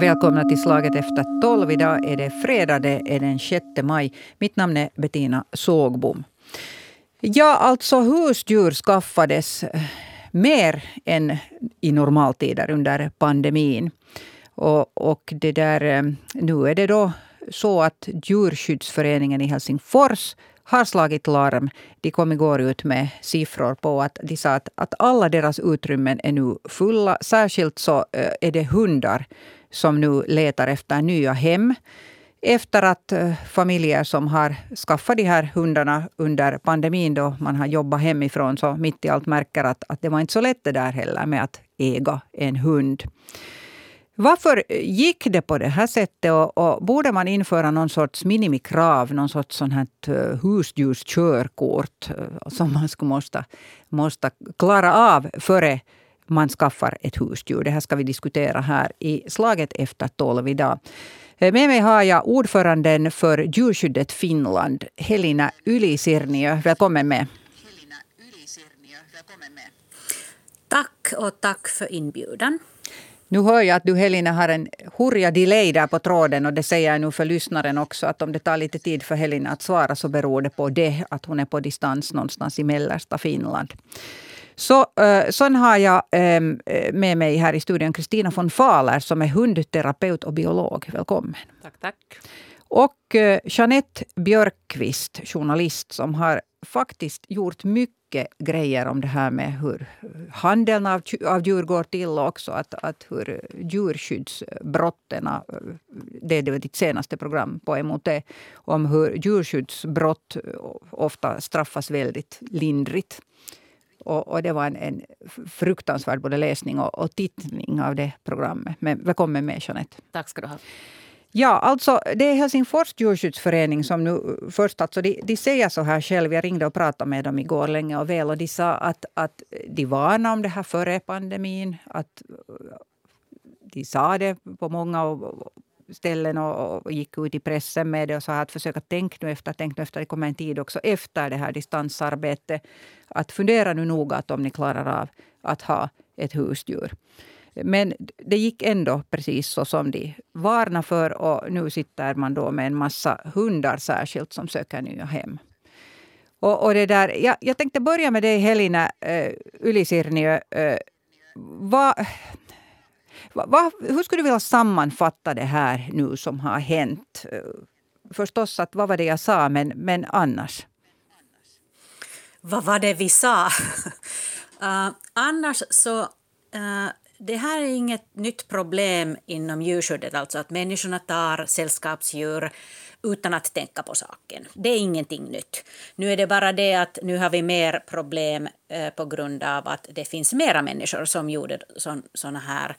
Välkomna till Slaget efter tolv. Idag är det fredag, det är den 6 maj. Mitt namn är Bettina Sågbom. Ja, alltså husdjur skaffades eh, mer än i normaltider under pandemin. Och, och det där, eh, nu är det då så att Djurskyddsföreningen i Helsingfors har slagit larm. De kom igår ut med siffror på att de sa att, att alla deras utrymmen är nu fulla. Särskilt så eh, är det hundar som nu letar efter nya hem. Efter att eh, familjer som har skaffat de här hundarna under pandemin, då man har jobbat hemifrån, så mitt i allt märker att, att det var inte så lätt det där heller med att äga en hund. Varför gick det på det här sättet? Och, och, borde man införa någon sorts minimikrav, någon sorts sån här eh, husdjurskörkort eh, som man skulle måste, måste klara av före man skaffar ett husdjur? Det här ska vi diskutera här i Slaget efter tolv idag. Eh, med mig har jag ordföranden för Djurskyddet Finland, Helena Ylisirniö. Välkommen med. Tack och tack för inbjudan. Nu hör jag att du Helena har en hurja delay där på tråden och det säger jag nu för lyssnaren också att om det tar lite tid för Helena att svara så beror det på det att hon är på distans någonstans i mellersta Finland. Så, uh, sen har jag um, med mig här i studion Kristina von Fahler som är hundterapeut och biolog. Välkommen. Tack, tack. Och uh, Jeanette Björkqvist, journalist som har faktiskt gjort mycket grejer om det här med hur handeln av, av djur går till och också att, att hur djurskyddsbrotten, det är ditt senaste program på MOT, om hur djurskyddsbrott ofta straffas väldigt lindrigt. Och, och det var en, en fruktansvärd både läsning och, och tittning av det programmet. Men välkommen med Jeanette. Tack ska du ha. Ja, alltså det är Helsingfors djurskyddsförening som nu eh, först alltså, de, de säger så här själv. Jag ringde och pratade med dem igår länge och väl och de sa att, att de varnade om det här före pandemin. Att eh, de sa det på många ställen och, och gick ut i pressen med det och sa att försöka tänka nu efter, tänk nu efter. Det kommer en tid också efter det här distansarbetet. Att fundera nu noga att om ni klarar av att ha ett husdjur. Men det gick ändå precis så som de varnade för. Och nu sitter man då med en massa hundar särskilt som söker nya hem. Och, och det där, jag, jag tänkte börja med dig Helena äh, Ylisirniö. Eh, äh, vad, vad, hur skulle du vilja sammanfatta det här nu som har hänt? Eh, förstås, att, vad var det jag sa, men, men annars? Vad var det vi sa? uh, annars så uh, det här är inget nytt problem inom djurskyddet, alltså att människorna tar sällskapsdjur utan att tänka på saken. Det är ingenting nytt. Nu är det bara det att nu har vi mer problem eh, på grund av att det finns mera människor som gjorde såna här...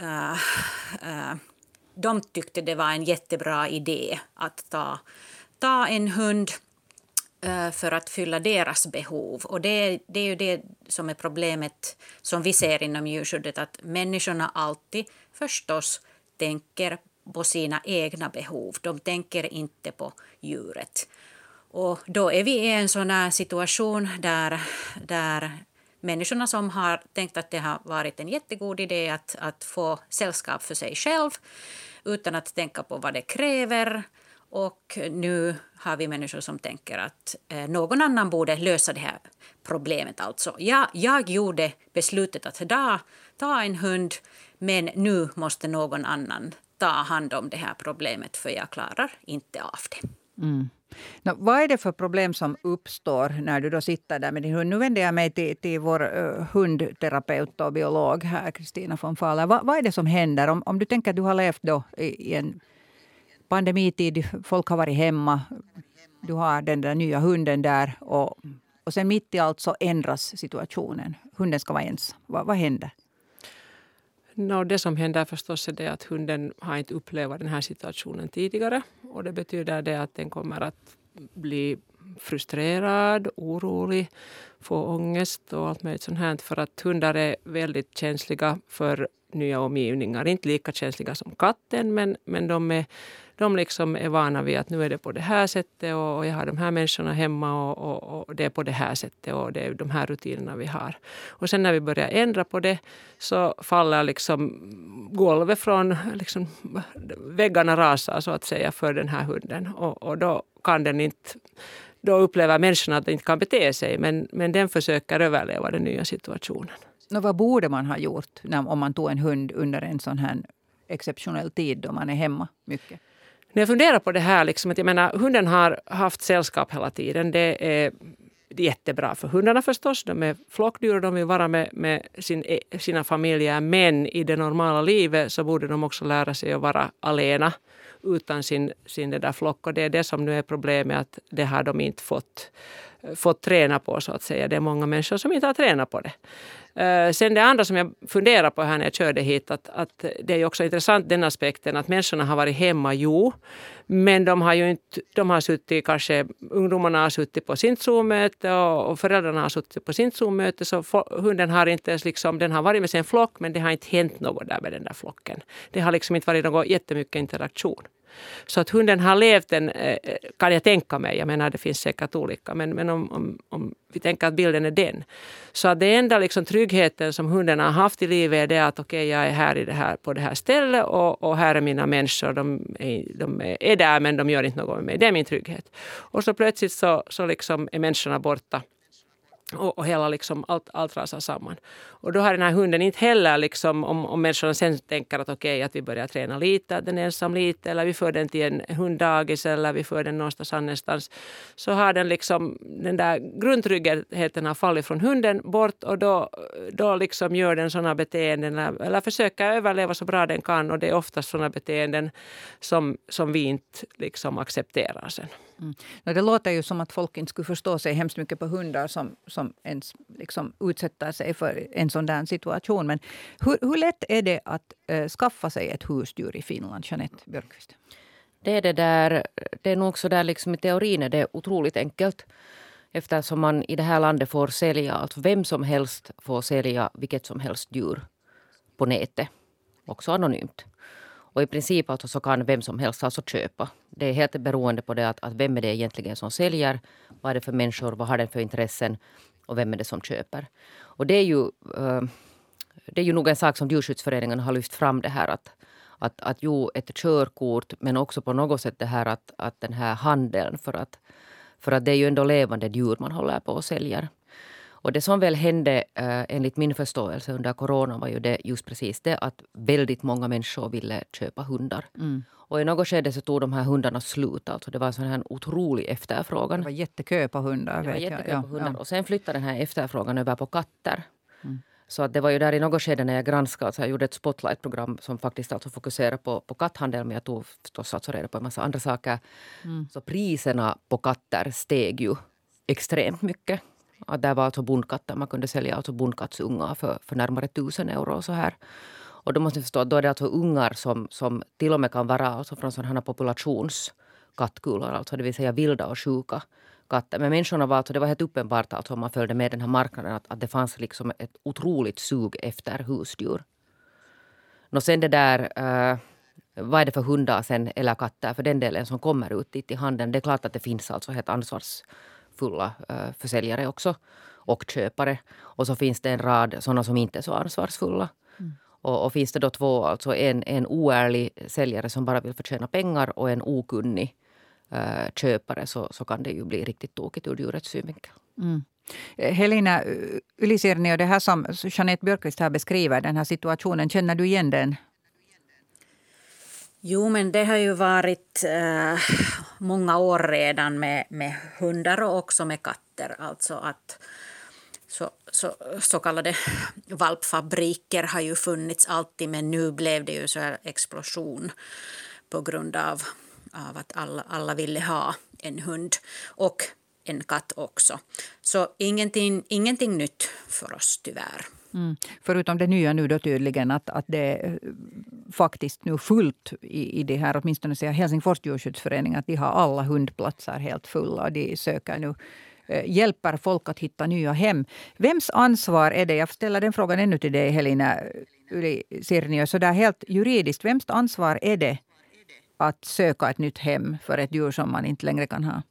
Uh, uh, de tyckte det var en jättebra idé att ta, ta en hund Eh, för att fylla deras behov. Och det, det är ju det som är problemet som vi ser inom djurskyddet, att människorna alltid förstås tänker på sina egna behov. De tänker inte på djuret. Och då är vi i en sån här situation där, där människorna som har tänkt att det har varit en jättegod idé att, att få sällskap för sig själv utan att tänka på vad det kräver och nu har vi människor som tänker att eh, någon annan borde lösa det här problemet. Alltså, jag, jag gjorde beslutet att ta, ta en hund men nu måste någon annan ta hand om det här problemet för jag klarar inte av det. Mm. Nå, vad är det för problem som uppstår när du då sitter där med din hund? Nu vänder jag mig till, till vår uh, hundterapeut och biolog här, Kristina von Fahler. Va, vad är det som händer? Om, om du tänker att du har levt då i, i en pandemitid, folk har varit hemma. Du har den där nya hunden där. Och, och sen mitt i allt så ändras situationen. Hunden ska vara ensam. Va, vad händer? No, det som händer förstås är det att hunden har inte upplevt den här situationen tidigare. Och det betyder det att den kommer att bli frustrerad, orolig, få ångest och allt möjligt sånt här. För att hundar är väldigt känsliga för nya omgivningar. Inte lika känsliga som katten men, men de, är, de liksom är vana vid att nu är det på det här sättet och, och jag har de här människorna hemma och, och, och, det är på det här sättet och det är de här rutinerna vi har. Och sen när vi börjar ändra på det så faller liksom golvet från, liksom, väggarna rasar så att säga för den här hunden och, och då kan den inte då upplever människorna att de inte kan bete sig men, men den försöker överleva den nya situationen. Nå, vad borde man ha gjort när, om man tog en hund under en sån här exceptionell tid då man är hemma mycket? När jag funderar på det här, liksom, att jag menar, hunden har haft sällskap hela tiden. Det är jättebra för hundarna förstås. De är flockdjur och de vill vara med, med sin, eh, sina familjer. Men i det normala livet så borde de också lära sig att vara alena utan sin, sin det där flock. Och det är det som nu är problemet, att det har de inte fått, fått träna på så att säga. Det är många människor som inte har tränat på det. Eh, sen det andra som jag funderar på här när jag körde hit, att, att det är också intressant den aspekten att människorna har varit hemma, jo, men de har ju inte, de har suttit kanske, ungdomarna har suttit på sitt Zoom-möte och, och föräldrarna har suttit på sitt Zoom-möte så for, hunden har inte ens liksom, den har varit med sin flock men det har inte hänt något där med den där flocken. Det har liksom inte varit någon jättemycket interaktion. Så att hunden har levt en, eh, kan jag tänka mig, jag menar det finns säkert olika, men, men om, om, om vi tänker att bilden är den. Så att det enda liksom tryggheten som hunden har haft i livet är det att okej, okay, jag är här, i det här på det här stället och, och här är mina människor. De är, de är där men de gör inte något med mig. Det är min trygghet. Och så plötsligt så, så liksom är människorna borta och, och hela liksom allt, allt rasar samman. Och då har den här hunden inte heller, liksom, om, om människorna sen tänker att okej, okay, att vi börjar träna lite, att den är ensam lite, eller vi för den till en hunddagis eller vi för den någonstans annanstans, så har den liksom, den där grundtryggheten har fallit från hunden bort och då, då liksom gör den sådana beteenden, eller försöker överleva så bra den kan och det är oftast sådana beteenden som, som vi inte liksom accepterar sen. Mm. Det låter ju som att folk inte skulle förstå sig hemskt mycket på hundar som, som ens liksom utsätter sig för en sån där situation. Men hur, hur lätt är det att äh, skaffa sig ett husdjur i Finland, Jeanette Björkqvist? Det är, det där, det är nog så där liksom i teorin är det otroligt enkelt. Eftersom man i det här landet får sälja, alltså vem som helst får sälja vilket som helst djur på nätet. Också anonymt. Och i princip alltså så kan vem som helst alltså köpa. Det är helt beroende på det att, att vem är det egentligen som säljer, vad är det för människor, vad har den för intressen och vem är det som köper. Och det är ju, eh, det är ju nog en sak som Djurskyddsföreningen har lyft fram det här att, att, att jo, ett körkort men också på något sätt det här att, att den här handeln för att, för att det är ju ändå levande djur man håller på och säljer. Och det som väl hände äh, enligt min förståelse under corona var ju det just precis det att väldigt många människor ville köpa hundar. Mm. Och i något skede så tog de här hundarna slut. Alltså det var en sån här otrolig efterfrågan. Det var jättekö på hundar. Det var jättekö på hundar. Ja. Och sen flyttade den här efterfrågan över på katter. Mm. Så att det var ju där i något skede när jag granskade, alltså jag gjorde ett spotlight-program som faktiskt alltså fokuserar på, på katthandel, men jag tog förstås alltså reda på en massa andra saker. Mm. Så priserna på katter steg ju extremt mycket. Att där var alltså bondkatter, man kunde sälja alltså bondkattsungar för, för närmare tusen euro. Och så här. Och då måste ni förstå att då är det alltså ungar som, som till och med kan vara alltså från sådana populationskattkulor, alltså det vill säga vilda och sjuka katter. Men människorna var, alltså, det var helt uppenbart alltså, om man följde med den här marknaden att, att det fanns liksom ett otroligt sug efter husdjur. Och sen det där, uh, vad är det för hundar sen, eller katter för den delen som kommer ut dit i handeln. Det är klart att det finns alltså helt ansvars fulla uh, försäljare också och köpare. Och så finns det en rad sådana som inte är så ansvarsfulla. Mm. Och, och, finns det då två, alltså en, en oärlig säljare som bara vill förtjäna pengar och en okunnig uh, köpare så, så kan det ju bli riktigt tokigt ur djurets synvinkel. Mm. Helena Ylisirni och det här som Jeanette Björkqvist här beskriver, den här situationen, känner du igen den? Jo, men det har ju varit äh, många år redan med, med hundar och också med katter. Alltså att så, så, så kallade valpfabriker har ju funnits alltid men nu blev det ju så här explosion på grund av, av att alla, alla ville ha en hund och en katt också. Så ingenting, ingenting nytt för oss tyvärr. Mm. Förutom det nya nu då tydligen att, att det är faktiskt nu fullt i, i det här, åtminstone säger Helsingfors djurskyddsförening att de har alla hundplatser helt fulla. De söker nu eh, hjälper folk att hitta nya hem. Vems ansvar är det? Jag ställer den frågan ännu till dig Helena. Yli så där helt juridiskt, vems ansvar är det att söka ett nytt hem för ett djur som man inte längre kan ha?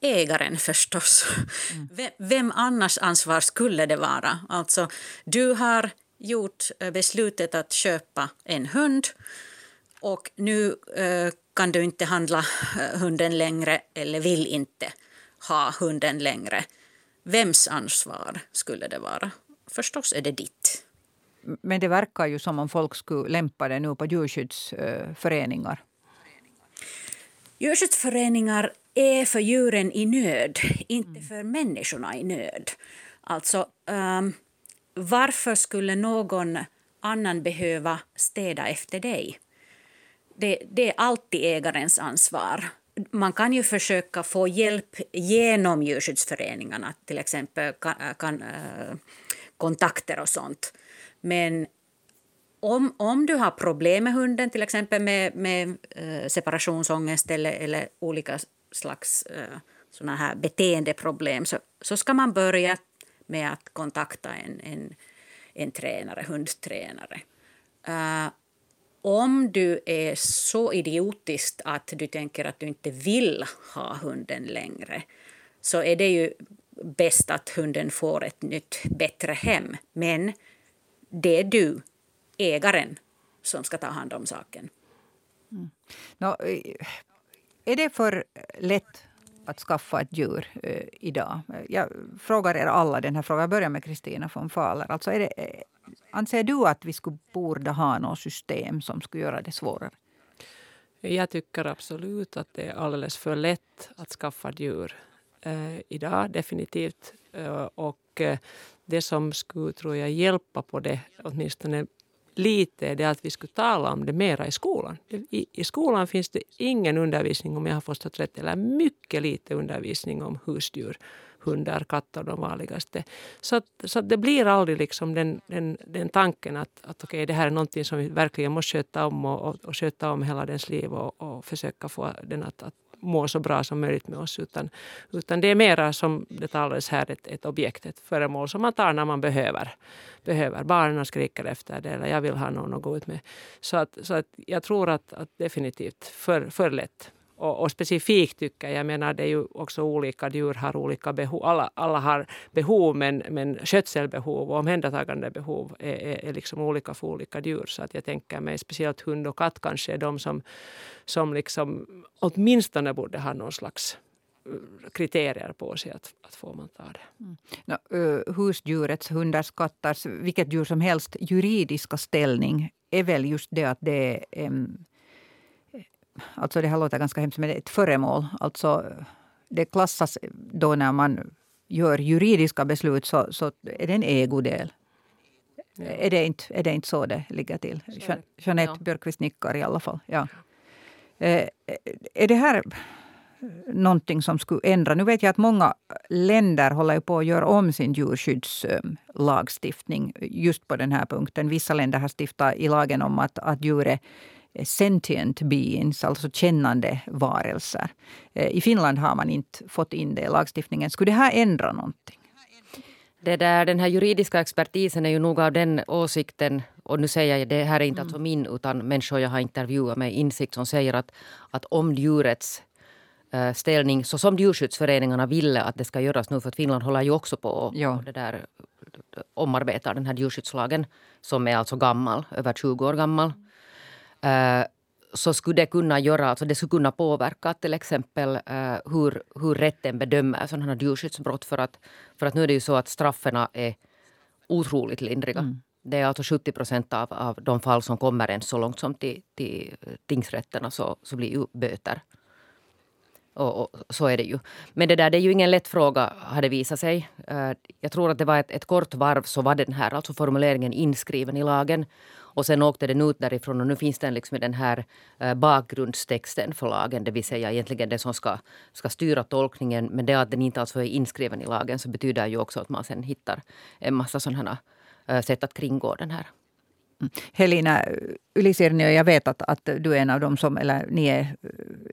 Ägaren förstås. Mm. Vem annars ansvar skulle det vara? Alltså, du har gjort eh, beslutet att köpa en hund och nu eh, kan du inte handla eh, hunden längre eller vill inte ha hunden längre. Vems ansvar skulle det vara? Förstås är det ditt. Men det verkar ju som om folk skulle lämpa det nu på djurskyddsföreningar. Djurskyddsföreningar är för djuren i nöd, inte för människorna i nöd. Alltså, um, varför skulle någon annan behöva städa efter dig? Det, det, är alltid ägarens ansvar. Man kan ju försöka få hjälp genom djurskyddsföreningarna, till exempel kan, kan, äh, kontakter och sånt. Men om, om du har problem med hunden, till exempel med, med äh, separationsångest eller, eller olika slags eh, såna här beteendeproblem så, så ska man börja med att kontakta en, en, en tränare, hundtränare. Uh, om du är så idiotisk att du tänker att du inte vill ha hunden längre så är det ju bäst att hunden får ett nytt, bättre hem. Men det är du, ägaren, som ska ta hand om saken. Mm. No, är det för lätt att skaffa ett djur eh, idag? Jag frågar er alla den här frågan. Jag börjar med Kristina von Fahler. Alltså är det, eh, anser du att vi skulle borde ha något system som skulle göra det svårare? Jag tycker absolut att det är alldeles för lätt att skaffa djur eh, idag, definitivt. Eh, och eh, det som skulle, tror jag, hjälpa på det, åtminstone lite är det att vi skulle tala om det mera i skolan. I, I, skolan finns det ingen undervisning, om jag har förstått rätt, eller mycket lite undervisning om husdjur. Hundar, katter, de vanligaste. Så, att, så att det blir aldrig liksom den, den, den tanken att, att okay, det här är någonting som vi verkligen måste sköta om och, och, och sköta om hela dens liv och, och försöka få den att, att må så bra som möjligt med oss. Utan, utan det är mera som det talades här ett, ett objekt, ett föremål som man tar när man behöver. behöver. Barnen skriker efter det eller jag vill ha någon att gå ut med. Så, att, så att jag tror att, att definitivt för, för lätt. Och, och, specifikt tycker jag, jag menar det är ju också olika djur har olika behov. Alla, alla har behov men, men skötselbehov och omhändertagandebehov är, är, är liksom olika för olika djur. Så att jag tänker mig speciellt hund och katt kanske är de som, som liksom åtminstone borde ha någon slags eh, kriterier på sig att, att får man ta det. Mm. No, uh, husdjurets, hundars, kattars, vilket djur som helst juridiska ställning är väl just det att det är um, alltså det här låter ganska hemskt, men ett föremål. Alltså det klassas då när man gör juridiska beslut så, så är det en ägodel. Ja. Är, det inte, är det inte så det ligger till? Jeanette ja. Björkqvist nickar i alla fall. Ja. Eh, är det här någonting som skulle ändra? Nu vet jag att många länder håller på att göra om sin djurskyddslagstiftning just på den här punkten. Vissa länder har stiftat i lagen om att, att djur är sentient beings, alltså kännande varelser. Eh, I Finland har man inte fått in det i lagstiftningen. Skulle det här ändra någonting? Det där, den här juridiska expertisen är ju nog av den åsikten, och nu säger jag det här är inte mm. alltså min utan människor jag har intervjuat med insikt som säger att, att om djurets äh, ställning, så som djurskyddsföreningarna ville att det ska göras nu, för att Finland håller ju också på och, ja. och det där omarbetar den här djurskyddslagen som är alltså gammal, över 20 år gammal. Eh, så skulle det kunna göra, alltså det skulle kunna påverka till exempel uh, hur, hur rätten bedömer sådana här djurskyddsbrott. För att, för att nu är det ju så att straffen är otroligt lindriga. Mm. Det är alltså 70 procent av, av de fall som kommer ens så långt som till, till tingsrätterna så, så blir ju böter. Och, och, så är det ju. Men det där det är ju ingen lätt fråga har det visat sig. Uh, jag tror att det var ett, ett kort varv så var den här alltså formuleringen inskriven i lagen. Och sen åkte den ut därifrån och nu finns den liksom i den här eh, bakgrundstexten för lagen. Det vill säga egentligen det som ska, ska styra tolkningen. Men det att den inte alltså är inskriven i lagen så betyder ju också att man sen hittar en massa sådana eh, sätt att kringgå den här. Mm. Helena eh, Ylisirnio, jag vet att, att du är en av dem som, eller ni är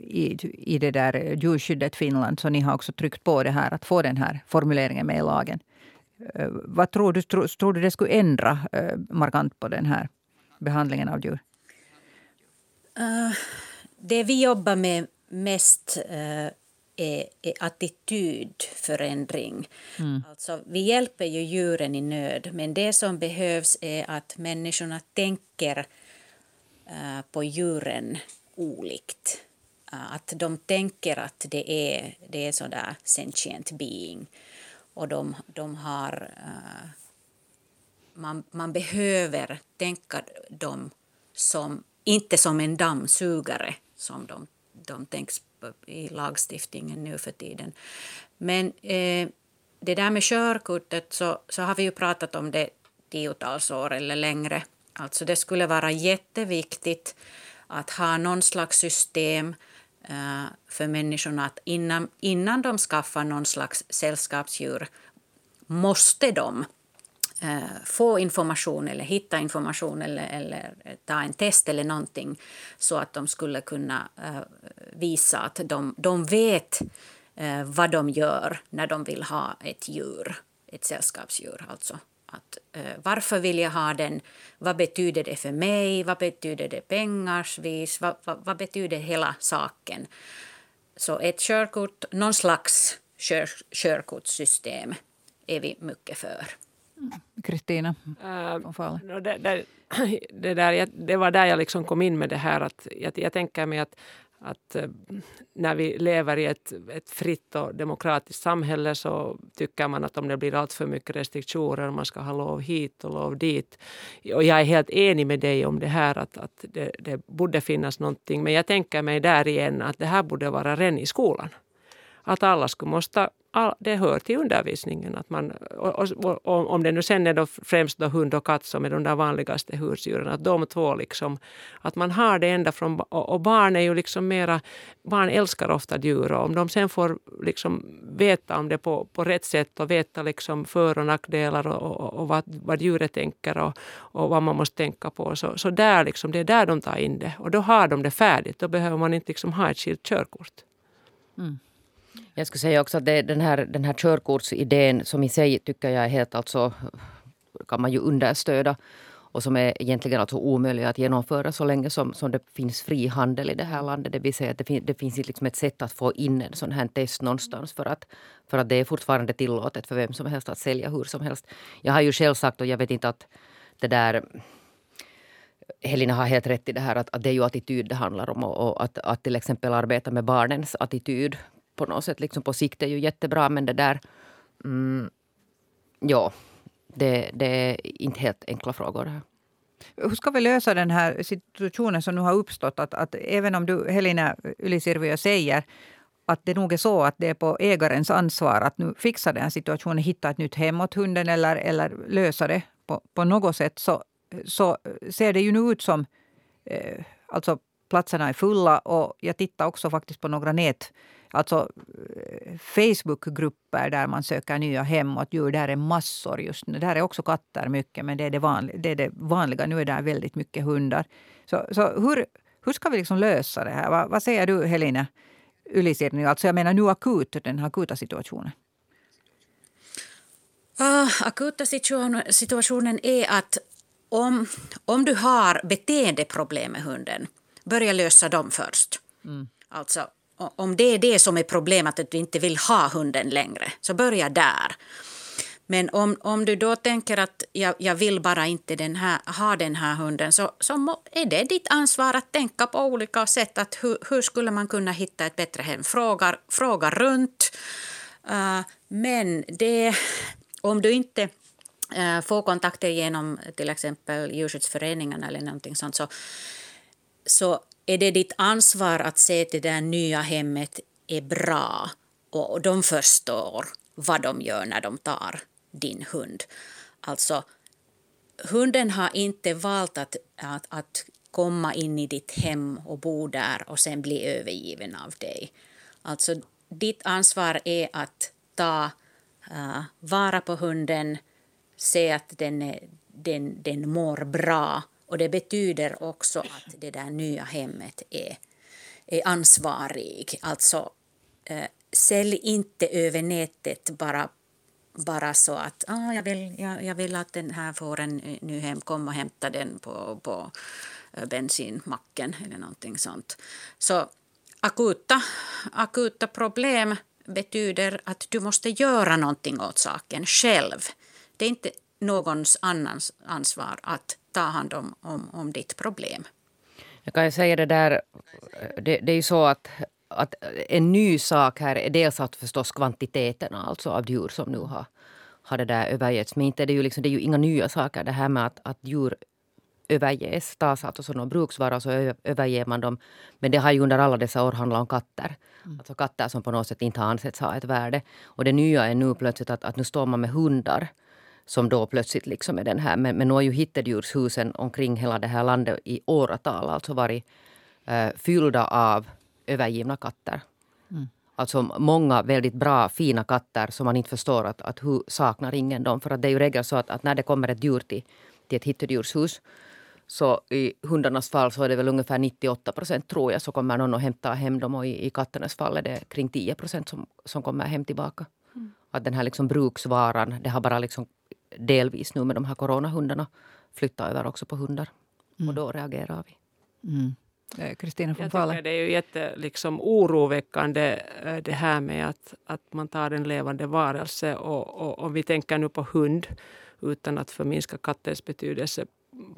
i, i det där djurskyddet Finland, så ni har också tryckt på det här att få den här formuleringen med i lagen. Vad tror du, tror, tror du det skulle ändra markant på den här behandlingen av djur? Uh, det vi jobbar med mest uh, är, är attitydförändring. Mm. Alltså, vi hjälper ju djuren i nöd, men det som behövs är att människorna tänker uh, på djuren olikt. att de tänker att det är, det är sådär sentient being och de, de har man, man behöver tänka dem som inte som en dammsugare som de, de tänks i lagstiftningen nu för tiden. Men eh, det där med körkortet så, så har vi ju pratat om det tiotals år eller längre. Alltså det skulle vara jätteviktigt att ha någon slags system eh, för människorna att innan, innan de skaffar någon slags sällskapsdjur måste de Eh, få information eller hitta information eller, eller ta en test eller någonting så att de skulle kunna eh, visa att de, de vet eh, vad de gör när de vill ha ett djur, ett sällskapsdjur. Alltså. Att, eh, varför vill jag ha den? Vad betyder det för mig? Vad betyder det pengarsvis? Vad, vad, vad betyder hela saken? Så ett körkort, någon slags kör, körkortssystem är vi mycket för. Kristina? Uh, det, det, det, där, det var där jag liksom kom in med det här att jag, jag tänker mig att att eh, när vi lever i ett, ett fritt och demokratiskt samhälle så tycker man att om det blir allt för mycket restriktioner, man ska ha lov hit och lov dit. Och jag är helt enig med dig om det här att, att det, det borde finnas någonting. Men jag tänker mig där igen att det här borde vara redan i skolan. Att alla skulle måste det hör till undervisningen. Att man, och, och, och, om det nu sen är då främst då hund och katt som är de där vanligaste husdjuren, att de två liksom, att man har det ända från, och, och barn är ju liksom mera, barn älskar ofta djur och om de sen får liksom veta om det på, på rätt sätt och veta liksom för och nackdelar och, och, och vad, vad djuret tänker och, och vad man måste tänka på, så, så där liksom, det är där de tar in det och då har de det färdigt, då behöver man inte liksom ha ett skilt körkort. Mm. Jag skulle säga också att det, den, här, den här körkortsidén som i sig tycker jag är helt alltså kan man ju understöda och som är egentligen alltså omöjlig att genomföra så länge som, som det finns fri handel i det här landet. Det vill säga att det, fin, det finns liksom ett sätt att få in en sån här test någonstans för att, för att det är fortfarande tillåtet för vem som helst att sälja hur som helst. Jag har ju själv sagt och jag vet inte att det där Helena har helt rätt i det här att, att det är ju attityd det handlar om och, och att, att till exempel arbeta med barnens attityd på något sätt liksom på sikt är ju jättebra men det där... Mm, ja, det, det är inte helt enkla frågor. Här. Hur ska vi lösa den här situationen som nu har uppstått? Att, att även om du, Helena Ylisirviö, säger att det nog är så att det är på ägarens ansvar att nu fixa den här situationen, hitta ett nytt hem åt hunden eller, eller lösa det på, på något sätt, så, så ser det ju nu ut som... Eh, alltså platserna är fulla och jag tittar också faktiskt på några nät Alltså Facebookgrupper där man söker nya hem åt djur. Där är massor just nu. Där är också katter mycket, men det är det, vanliga, det, är det vanliga. Nu är det väldigt mycket hundar. Så, så hur, hur ska vi liksom lösa det här? Vad, vad säger du, Helena Ylisirni? Alltså jag menar nu akut, den här akuta situationen. Uh, akuta situationen är att om, om du har beteendeproblem med hunden, börja lösa dem först. Mm. Alltså om det är det som är problemet, att du inte vill ha hunden längre, så börja där. Men om, om du då tänker att jag, jag vill bara inte den här, ha den här hunden så, så är det ditt ansvar att tänka på olika sätt. Att hur, hur skulle man kunna hitta ett bättre hem? Fråga, fråga runt. Uh, men det, om du inte uh, får kontakter genom till exempel djurskyddsföreningarna eller någonting sånt så, så är det ditt ansvar att se att det där nya hemmet är bra och de förstår vad de gör när de tar din hund. Alltså, hunden har inte valt att, att, att komma in i ditt hem och bo där och sen bli övergiven av dig. Alltså, ditt ansvar är att ta uh, vara på hunden, se att den, är, den, den mår bra och det betyder också att det där nya hemmet är, är ansvarig. Alltså, eh, sälj inte över nätet bara bara så att ah, jag, vill, jag, jag vill att den här får en eh, ny hem, kom och hämta den på, på eh, bensinmacken eller någonting sånt. Så akuta, akuta problem betyder att du måste göra någonting åt saken själv. Det är inte någons annans ansvar att ta hand om, om, om ditt problem. Jag kan ju säga det där, det, det är ju så att, att en ny sak här är dels att förstås kvantiteten alltså av djur som nu har, har det där övergetts. Men inte det, är ju liksom, det är ju inga nya saker det här med att, att djur överges, tas alltså som någon bruksvara så överger man dem. Men det har ju under alla dessa år handlat om katter. Mm. Alltså katter som på något sätt inte har ansetts ha ett värde. Och det nya är nu plötsligt att, att nu står man med hundar som då plötsligt liksom är den här. Men, men nu har ju hittedjurshusen omkring hela det här landet i åratal alltså varit eh, fyllda av övergivna katter. Mm. Alltså många väldigt bra, fina katter som man inte förstår att, att hur saknar ingen dem. För att det är ju regel så att, att när det kommer ett djur till, till ett hittedjurshus så i hundarnas fall så är det väl ungefär 98 procent tror jag så kommer någon och hämtar hem dem och i, i katternas fall är det kring 10 procent som, som kommer hem tillbaka. Mm. Att den här liksom bruksvaran, det har bara liksom delvis nu med de här coronahundarna flyttat över också på hundar. Mm. Och då reagerar vi. Mm. Kristina von Fahle. Det är ju jätte liksom, oroväckande eh, det här med att, att man tar en levande varelse. Och, och om vi tänker nu på hund utan att förminska kattens betydelse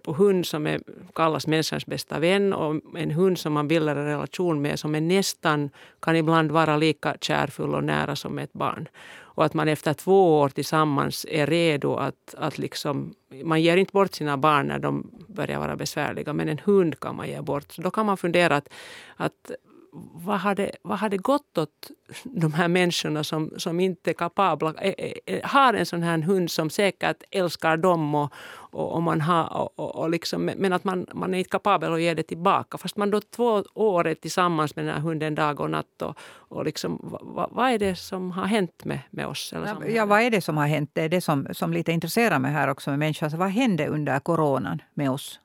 på hund som är, kallas människans bästa vän och en hund som man bildar en relation med som är nästan, kan ibland vara lika kärfull och nära som ett barn. Och att man efter två år tillsammans är redo att, att liksom, man ger inte bort sina barn när de börjar vara besvärliga, men en hund kan man ge bort. Så då kan man fundera att, att vad har, det, vad har det gått åt de här människorna som, som inte är kapabla, har en sån här hund som säkert älskar dem och, och, och man har, och, och liksom, men att man, man är inte kapabel att ge det tillbaka. Fast man då två år är tillsammans med den här hunden dag och natt. Och, och liksom, vad, vad är det som har hänt med, med oss? Eller ja, ja, vad är det som har hänt? Det är det som, som lite intresserar mig här också med människan. Alltså, vad hände under coronan med oss?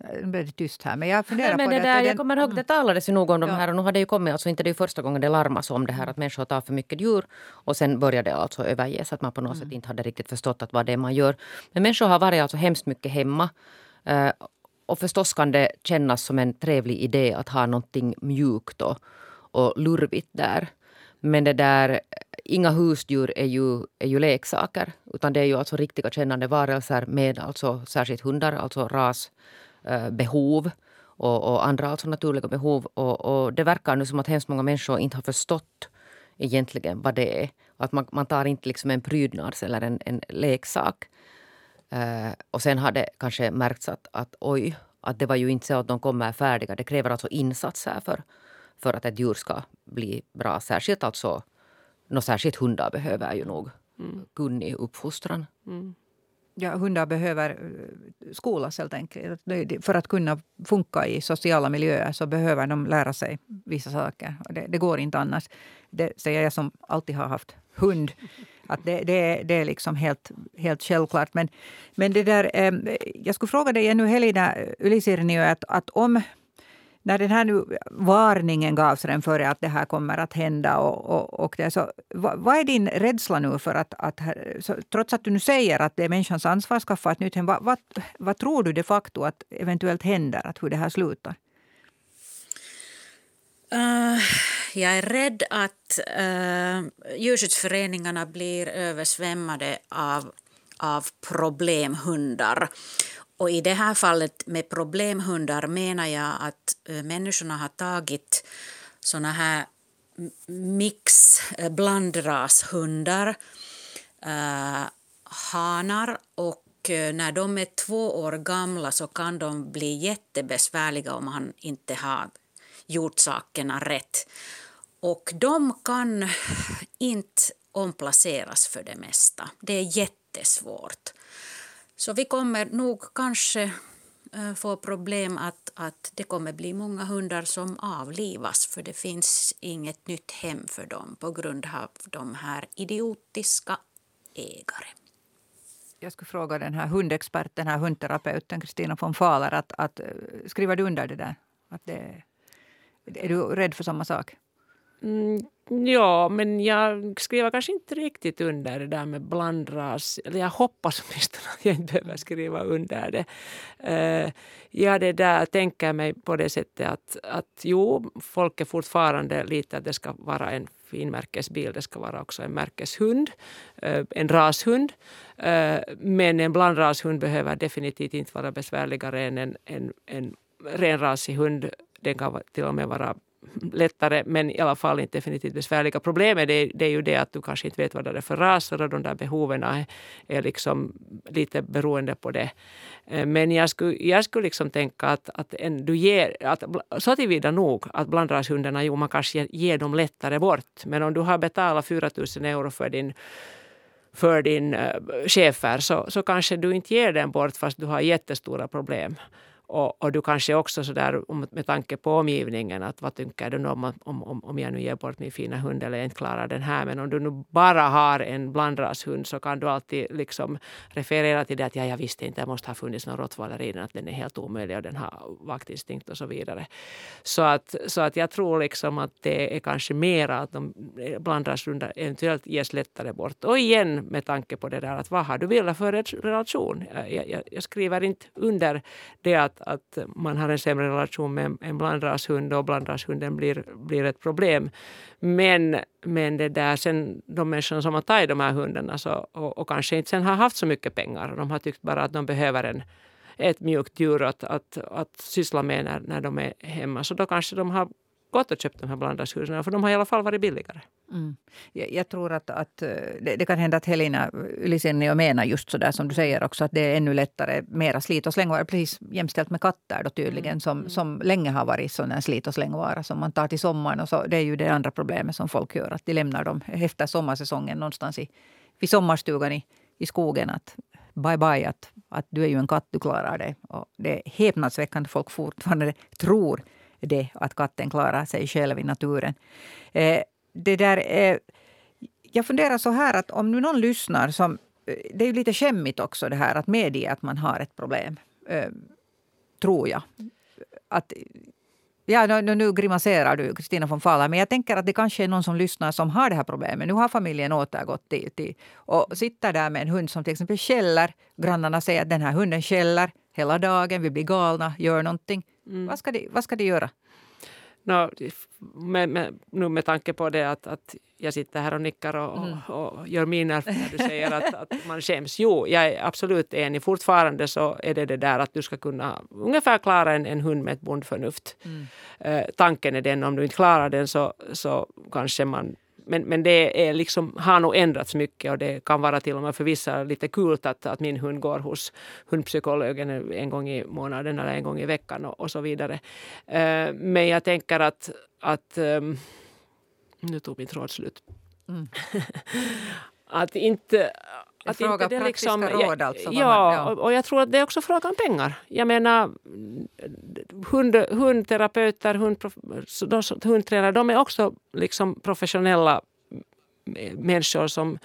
Nu blev det tyst här. Men jag funderar men på det. där, jag kommer ihåg, det talades ju nog om de här och nu har det ju kommit, alltså inte det är första gången det larmas om det här att människor tar för mycket djur och sen började det alltså överges, att man på något mm. sätt inte hade riktigt förstått att vad det är man gör. Men människor har varit alltså hemskt mycket hemma. Uh, och förstås kan det kännas som en trevlig idé att ha någonting mjukt och, och lurvigt där. Men det där, inga husdjur är ju, är ju leksaker utan det är ju alltså riktiga kännande varelser med alltså särskilt hundar, alltså ras Eh, behov och, och, andra alltså naturliga behov. Och, och, det verkar nu som att hemskt många människor inte har förstått egentligen vad det är. Att man, man tar inte liksom en prydnads eller en, en leksak. Uh, och sen har det kanske märkts att, att oj, att det var ju inte så att de kommer färdiga. Det kräver alltså insatser för, för att ett djur ska bli bra. Särskilt alltså, no, särskilt hundar behöver ju nog mm. kunnig uppfostran. Mm ja, hundar behöver eh, skolas helt enkelt. För att kunna funka i sociala miljöer så behöver de lära sig vissa saker. Det, det går inte annars. Det säger jag som alltid har haft hund. Att det, det, det är liksom helt, helt självklart. Men, men det där, eh, jag skulle fråga dig ännu Helena Ylisirniö att, att om när den här nu varningen gavs redan före att det här kommer att hända. Och, och, och det, så, vad, vad, är din rädsla nu för att, att så, trots att du nu säger att det är människans ansvar att skaffa ett nytt hem, vad, vad, vad, tror du de facto att eventuellt händer, att hur det här slutar? Uh, jag är rädd att uh, djurskyddsföreningarna blir översvämmade av, av problemhundar. Och i det här fallet med problemhundar menar jag att eh, människorna har tagit såna här mix eh, blandrashundar, eh, hanar och eh, när de är två år gamla så kan de bli jättebesvärliga om man inte har gjort sakerna rätt. Och de kan inte omplaceras för det mesta. Det är jättesvårt. Så vi kommer nog kanske eh, få problem att, att det kommer bli många hundar som avlivas för det finns inget nytt hem för dem på grund av de här idiotiska ägare. Jag skulle fråga den här hundexperten, här hundterapeuten Kristina von Fahler, att, att, eh, skriver du under det där? Att det, är du rädd för samma sak? Mm, ja, men jag skriver kanske inte riktigt under det där med blandras. Eller jag hoppas åtminstone att jag inte behöver skriva under det. Uh, ja, det där tänker mig på det sättet att, att jo, folk är fortfarande lite att det ska vara en finmärkesbil. Det ska vara också en märkeshund, eh, en rashund. Eh, men en blandrashund behöver definitivt inte vara besvärligare än en, en, en renrasig hund. Den kan till och med vara lättare men i alla fall inte definitivt besvärliga. Problemet det, det är ju det att du kanske inte vet vad det är för raser och de där behoven är, är liksom lite beroende på det. Eh, men jag skulle, jag skulle liksom tänka att, att en, du ger, att, så tillvida nog att blandrashundarna, jo man kanske ger dem lättare bort. Men om du har betalat 4 000 euro för din för din uh, chefer så, så kanske du inte ger den bort fast du har jättestora problem. Och, och, du kanske också sådär med tanke på omgivningen att vad tycker du om, om, om, om jag nu ger bort min fina hund eller jag inte klarar den här. Men om du nu bara har en blandrashund så kan du alltid liksom referera till det att ja, jag visste inte, det måste ha funnits någon rottweiler i den, att den är helt omöjlig och den har vaktinstinkt och så vidare. Så att, så att jag tror liksom att det är kanske mera att de blandrashundar eventuellt ges lättare bort. Och igen med tanke på det där att vad har du velat för relation? Jag, jag, jag skriver inte under det att att, man har en sämre relation med en blandrashund och blandrashunden blir, blir ett problem. Men, men det där, sen de människorna som har tagit de här hundarna så, och, och kanske inte sen har haft så mycket pengar. De har tyckt bara att de behöver en, ett mjukt djur att, att, att syssla med när, när de är hemma. Så då kanske de har gått och köpt de här blandashusen för de har i alla fall varit billigare. Mm. Jag, jag, tror att, att eh, det, det, kan hända att Helena Ylisennio menar just så där som du säger också att det är ännu lättare, mera slit och slängvara, precis jämställt med katter då tydligen mm. som, mm. som länge har varit sån en slit och slängvara som man tar till sommaren. Och så, det är ju det andra problemet som folk gör, att de lämnar dem efter sommarsäsongen någonstans i, vid sommarstugan i, i skogen. Att bye bye, att, att du är ju en katt, du klarar det. Och det är häpnadsväckande folk fortfarande tror det att katten klarar sig själv i naturen. Eh, det där, eh, jag funderar så här att om nu någon lyssnar som... Eh, det är ju lite skämmigt också det här att medge att man har ett problem. Eh, tror jag. Att, ja, nu, nu grimaserar du, Kristina von Fala, men jag tänker att det kanske är någon som lyssnar som har det här problemet. Nu har familjen återgått till, till och sitter där med en hund som till exempel skäller. Grannarna säger att den här hunden skäller hela dagen, vi blir galna, gör någonting. Mm. Vad, ska de, vad ska de göra? No, med, med, nu med tanke på det att, att jag sitter här och nickar och, mm. och, och gör miner när du säger att, att man skäms. Jo, jag är absolut enig. Fortfarande så är det det där att du ska kunna ungefär klara en, en hund med ett bondförnuft. Mm. Eh, tanken är den, om du inte klarar den så, så kanske man men, men det är liksom, har nog ändrats mycket och det kan vara till och med för vissa lite kul att, att min hund går hos hundpsykologen en gång i månaden eller en gång i veckan och, och så vidare. Uh, men jag tänker att, att um, nu tog min tråd slut. Mm. att inte att fråga inte det liksom, råd alltså? Ja, ja, och jag tror att det är också fråga om pengar. Jag menar hund, hundterapeuter, hundprof, hundtränare, de är också liksom professionella människor som,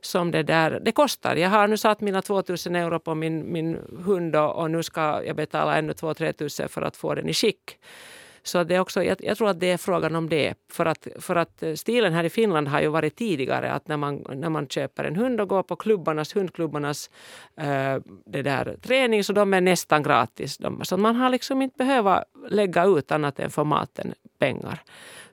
som det där, det kostar. Jag har nu satt mina 2000 euro på min, min hund och, och nu ska jag betala ännu 2-3 tusen för att få den i skick. Så det är också, jag, jag, tror att det är frågan om det. För att, för att eh, stilen här i Finland har ju varit tidigare att när man, när man köper en hund och går på klubbarnas, hundklubbarnas eh, det där, träning så de är nästan gratis. De, så man har liksom inte behövt lägga ut annat än för maten pengar.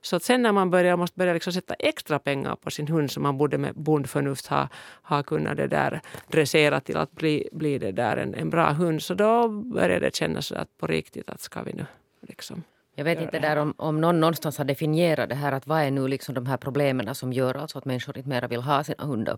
Så att sen när man börjar, måste börja liksom sätta extra pengar på sin hund som man borde med bondförnuft ha, ha kunnat det där dressera till att bli, bli det där en, en bra hund. Så då börjar det kännas att på riktigt att ska vi nu liksom jag vet inte där om, om någon någonstans har definierat det här att vad är nu liksom de här problemen som gör alltså att människor inte mera vill ha sina hundar.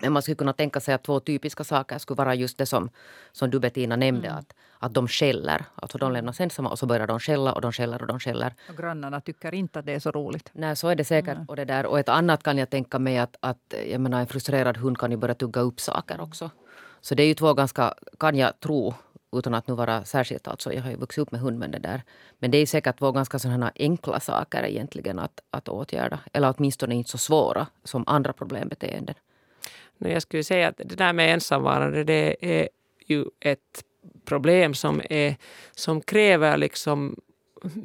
Men man skulle kunna tänka sig att två typiska saker skulle vara just det som, som du Bettina nämnde. Mm. Att, att de skäller. Alltså de lämnas ensamma och så börjar de skälla och de skäller och de skäller. Och grannarna tycker inte att det är så roligt. Nej, så är det säkert. Mm. Och, det där. och ett annat kan jag tänka mig att, att jag menar, en frustrerad hund kan ju börja tugga upp saker också. Så det är ju två ganska, kan jag tro, utan att nu vara särskilt, alltså jag har ju vuxit upp med hund men det där. Men det är säkert två ganska sådana enkla saker egentligen att, att åtgärda. Eller åtminstone inte så svåra som andra problembeteenden. Jag skulle säga att det där med ensamvarande det är ju ett problem som, är, som kräver liksom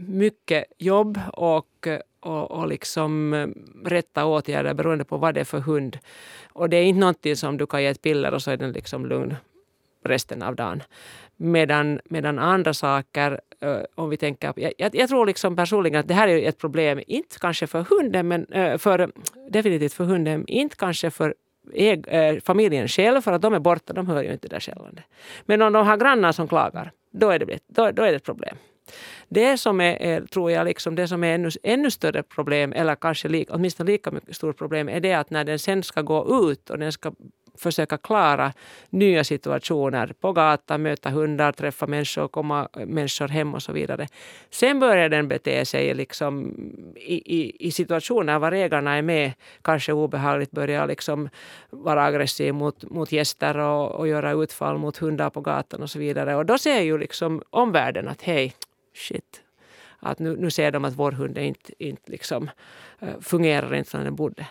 mycket jobb och, och, och liksom eh, rätta åtgärder beroende på vad det är för hund. Och det är inte någonting som du kan ge ett piller och så är den liksom lugn resten av dagen. Medan, medan andra saker, om vi tänker... Jag, jag, tror liksom personligen att det här är ett problem, inte kanske för hunden, men för, definitivt för hunden, inte kanske för äg, äh, familjen själv, för att de är borta, de hör ju inte det där skällandet. Men om de har grannar som klagar, då är det, då, då är det ett problem. Det som är, är, tror jag, liksom det som är ännu, ännu större problem, eller kanske li, åtminstone lika mycket stort problem, är det att när den sen ska gå ut och den ska försöka klara nya situationer på gatan, möta hundar, träffa människor, komma människor hem och så vidare. Sen börjar den bete sig liksom i, i, i situationer var ägarna är med, kanske obehagligt börjar liksom vara aggressiv mot, mot gäster och, och göra utfall mot hundar på gatan och så vidare. Och då ser ju liksom omvärlden att hej, shit, att nu, nu ser de att vår hund inte, inte liksom, eh, fungerar inte som den borde.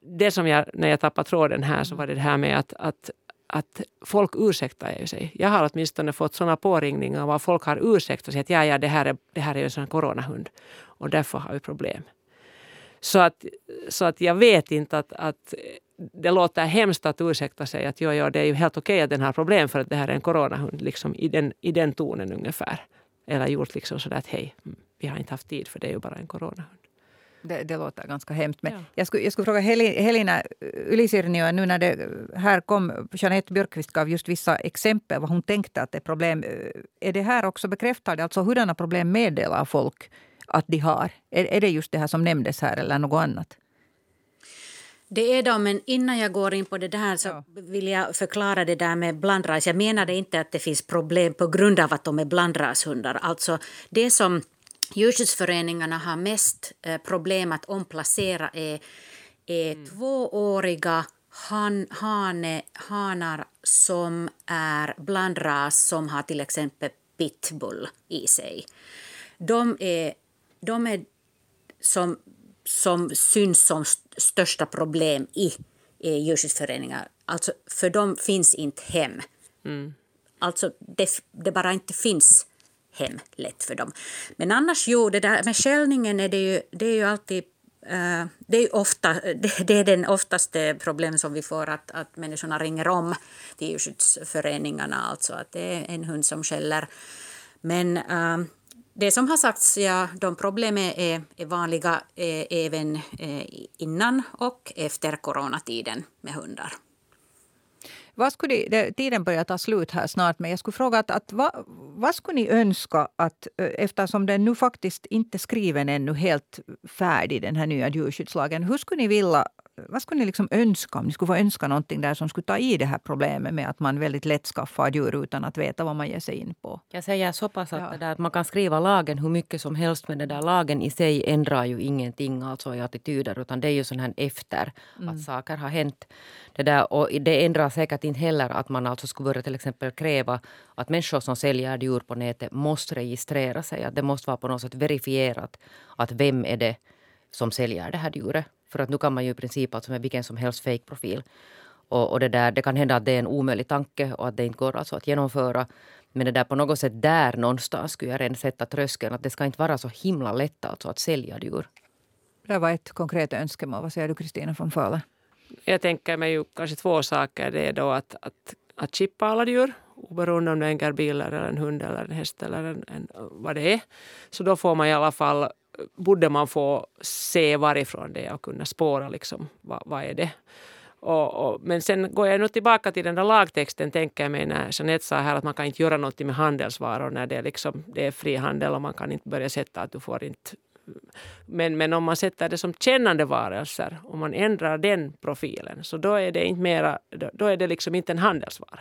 Det som jag, när jag tappade tråden här så var det det här med att, att att folk ursäktar ju sig. Jag har åtminstone fått sådana påringningar var folk har ursäktat sig att ja, ja, det här är, det här är en sån coronahund och därför har vi problem. Så att, så att jag vet inte att, att det låter hemskt att ursäkta sig att jo, jo, det är ju helt okej att den har problem för att det här är en coronahund, liksom i den, i den tonen ungefär. Eller gjort liksom sådär att hej, mm, vi har inte haft tid för det är ju bara en coronahund. Det, det låter ganska hemskt. Men ja. jag, skulle, jag skulle fråga Helena Ylisirnio, nu när det här kom, Jeanette Björkqvist gav just vissa exempel vad hon tänkte att det är problem. Är det här också bekräftar det alltså hurdana problem meddelar folk att de har? Är, är det just det här som nämndes här eller något annat? Det är de, men innan jag går in på det där så ja. vill jag förklara det där med blandras. Jag menade inte att det finns problem på grund av att de är blandrashundar. Alltså det som djurskyddsföreningarna har mest eh, problem att omplacera är, är mm. tvååriga han, hane, hanar som är blandras som har till exempel pitbull i sig. De är, de är som som syns som största problem i, i djurskyddsföreningar. Alltså, för dem finns inte hem. Mm. Alltså, det, det bara inte finns hem lätt för dem. Men annars, jo, det där med skällningen är det ju, det är ju alltid Uh, det är, ofta, det, det är den oftaste problem som vi får, att, att människorna ringer om till djurskyddsföreningarna, alltså att det är en hund som skäller. Men uh, det som har sagts, ja, de problemen är, är vanliga eh, även eh, innan och efter coronatiden med hundar. Vad skulle det, tiden börjar ta slut här snart, men jag skulle fråga att, att vad, vad skulle ni önska att eh, eftersom den nu faktiskt inte är skriven ännu helt färdig, den här nya djurskyddslagen. Hur skulle ni vilja vad skulle ni liksom önska om ni skulle få önska någonting där som skulle ta i det här problemet med att man väldigt lätt skaffar djur utan att veta vad man ger sig in på? Jag säger så pass att, ja. där, att man kan skriva lagen hur mycket som helst men den där lagen i sig ändrar ju ingenting alltså i attityder utan det är ju sån här efter mm. att saker har hänt. Det, där, och det ändrar säkert inte heller att man alltså skulle börja till exempel kräva att människor som säljer djur på nätet måste registrera sig. Att det måste vara på något sätt verifierat att vem är det som säljer det här djuret. För att nu kan man ju i princip alltså med vilken som helst fake-profil. Och, och, det, där, det kan hända att det är en omöjlig tanke och att det inte går alltså att genomföra. Men det där på något sätt där någonstans skulle jag redan sätta tröskeln. Att det ska inte vara så himla lätt alltså att sälja djur. Det var ett konkret önskemål. Vad säger du Kristina von Föhle? Jag tänker mig ju kanske två saker. Det är då att, att, att chippa alla djur oberoende om det är en gerbil eller en hund eller en häst eller en, en, vad det är. Så då får man i alla fall borde man få se varifrån det är och kunna spåra liksom, vad, vad är det. Och, och, men sen går jag nu tillbaka till den där lagtexten, tänker jag mig när Jeanette sa här att man kan inte göra något med handelsvaror när det är, liksom, det är frihandel och man kan inte börja sätta att du får inte men, men om man sätter det som kännande varelser, om man ändrar den profilen, så då är det inte mera, då, då är det liksom inte en handelsvara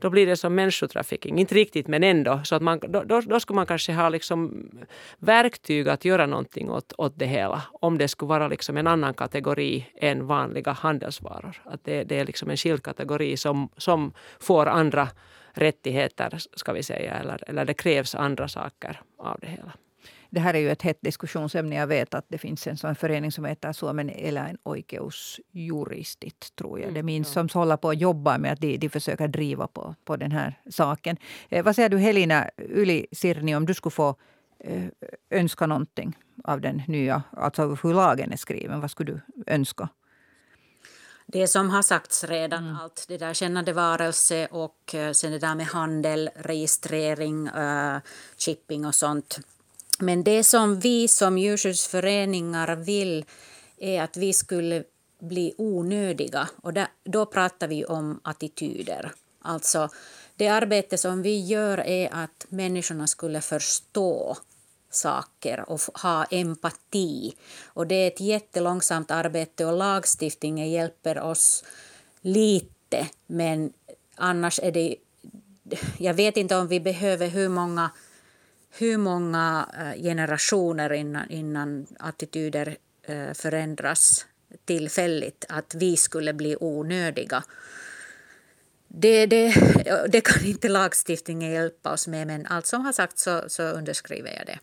då blir det som människotrafficking. Inte riktigt men ändå. Så att man, då, då, då skulle man kanske ha liksom verktyg att göra någonting åt, åt det hela. Om det skulle vara liksom en annan kategori än vanliga handelsvaror. Att det, det är liksom en skild kategori som, som får andra rättigheter, ska vi säga. Eller, eller det krävs andra saker av det hela. Det här är ju ett hett diskussionsämne. Jag vet att det finns en sån förening som heter Suomen eläinoikeusjuristit, tror jag. Mm, det minns ja. som håller på att jobba med att de, de försöker driva på, på den här saken. Eh, vad säger du Helena Yli Sirni, om du skulle få eh, önska någonting av den nya, alltså hur lagen är skriven? Vad skulle du önska? Det som har sagts redan, mm. allt det där kännande varelse och eh, sen det där med handel, registrering, uh, chipping och sånt. Men det som vi som djurskyddsföreningar vill är att vi skulle bli onödiga. Och där, då pratar vi om attityder. Alltså, det arbete som vi gör är att människorna skulle förstå saker och ha empati. Och det är ett jättelångsamt arbete och lagstiftningen hjälper oss lite men annars är det... Jag vet inte om vi behöver hur många, hur många eh, generationer innan, innan attityder eh, förändras tillfälligt, att vi skulle bli onödiga. Det, det, det kan inte lagstiftningen hjälpa oss med, men allt som har sagts så, så underskriver jag det.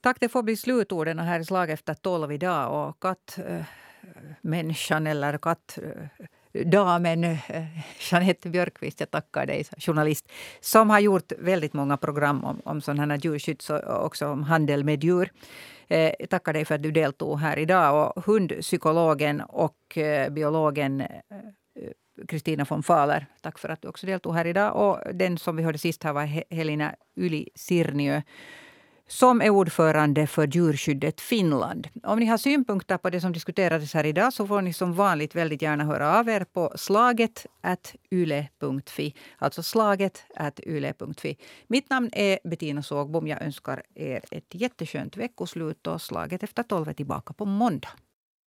Tack, det får bli slutorden här i Slag efter tolv idag. Och kattmänniskan, eh, äh, eller katt... äh, Damen, eh, Jeanette Björkqvist, jag tackar dig, journalist, som har gjort väldigt många program om, om sådana här och också om handel med djur. Jag tackar dig för att du deltog här idag. Och hundpsykologen och eh, biologen eh, Kristina von Fahler, tack för att du också deltog här idag. Och den som vi hörde sist här var Helena Yli Sirniö som är ordförande för Djurskyddet Finland. Om ni har synpunkter på det som diskuterades här idag så får ni som vanligt väldigt gärna höra av er på slaget yle.fi. Alltså slaget yle.fi. Mitt namn är Bettina Sågbom. Jag önskar er ett jätteskönt veckoslut och slaget efter tolv är tillbaka på måndag.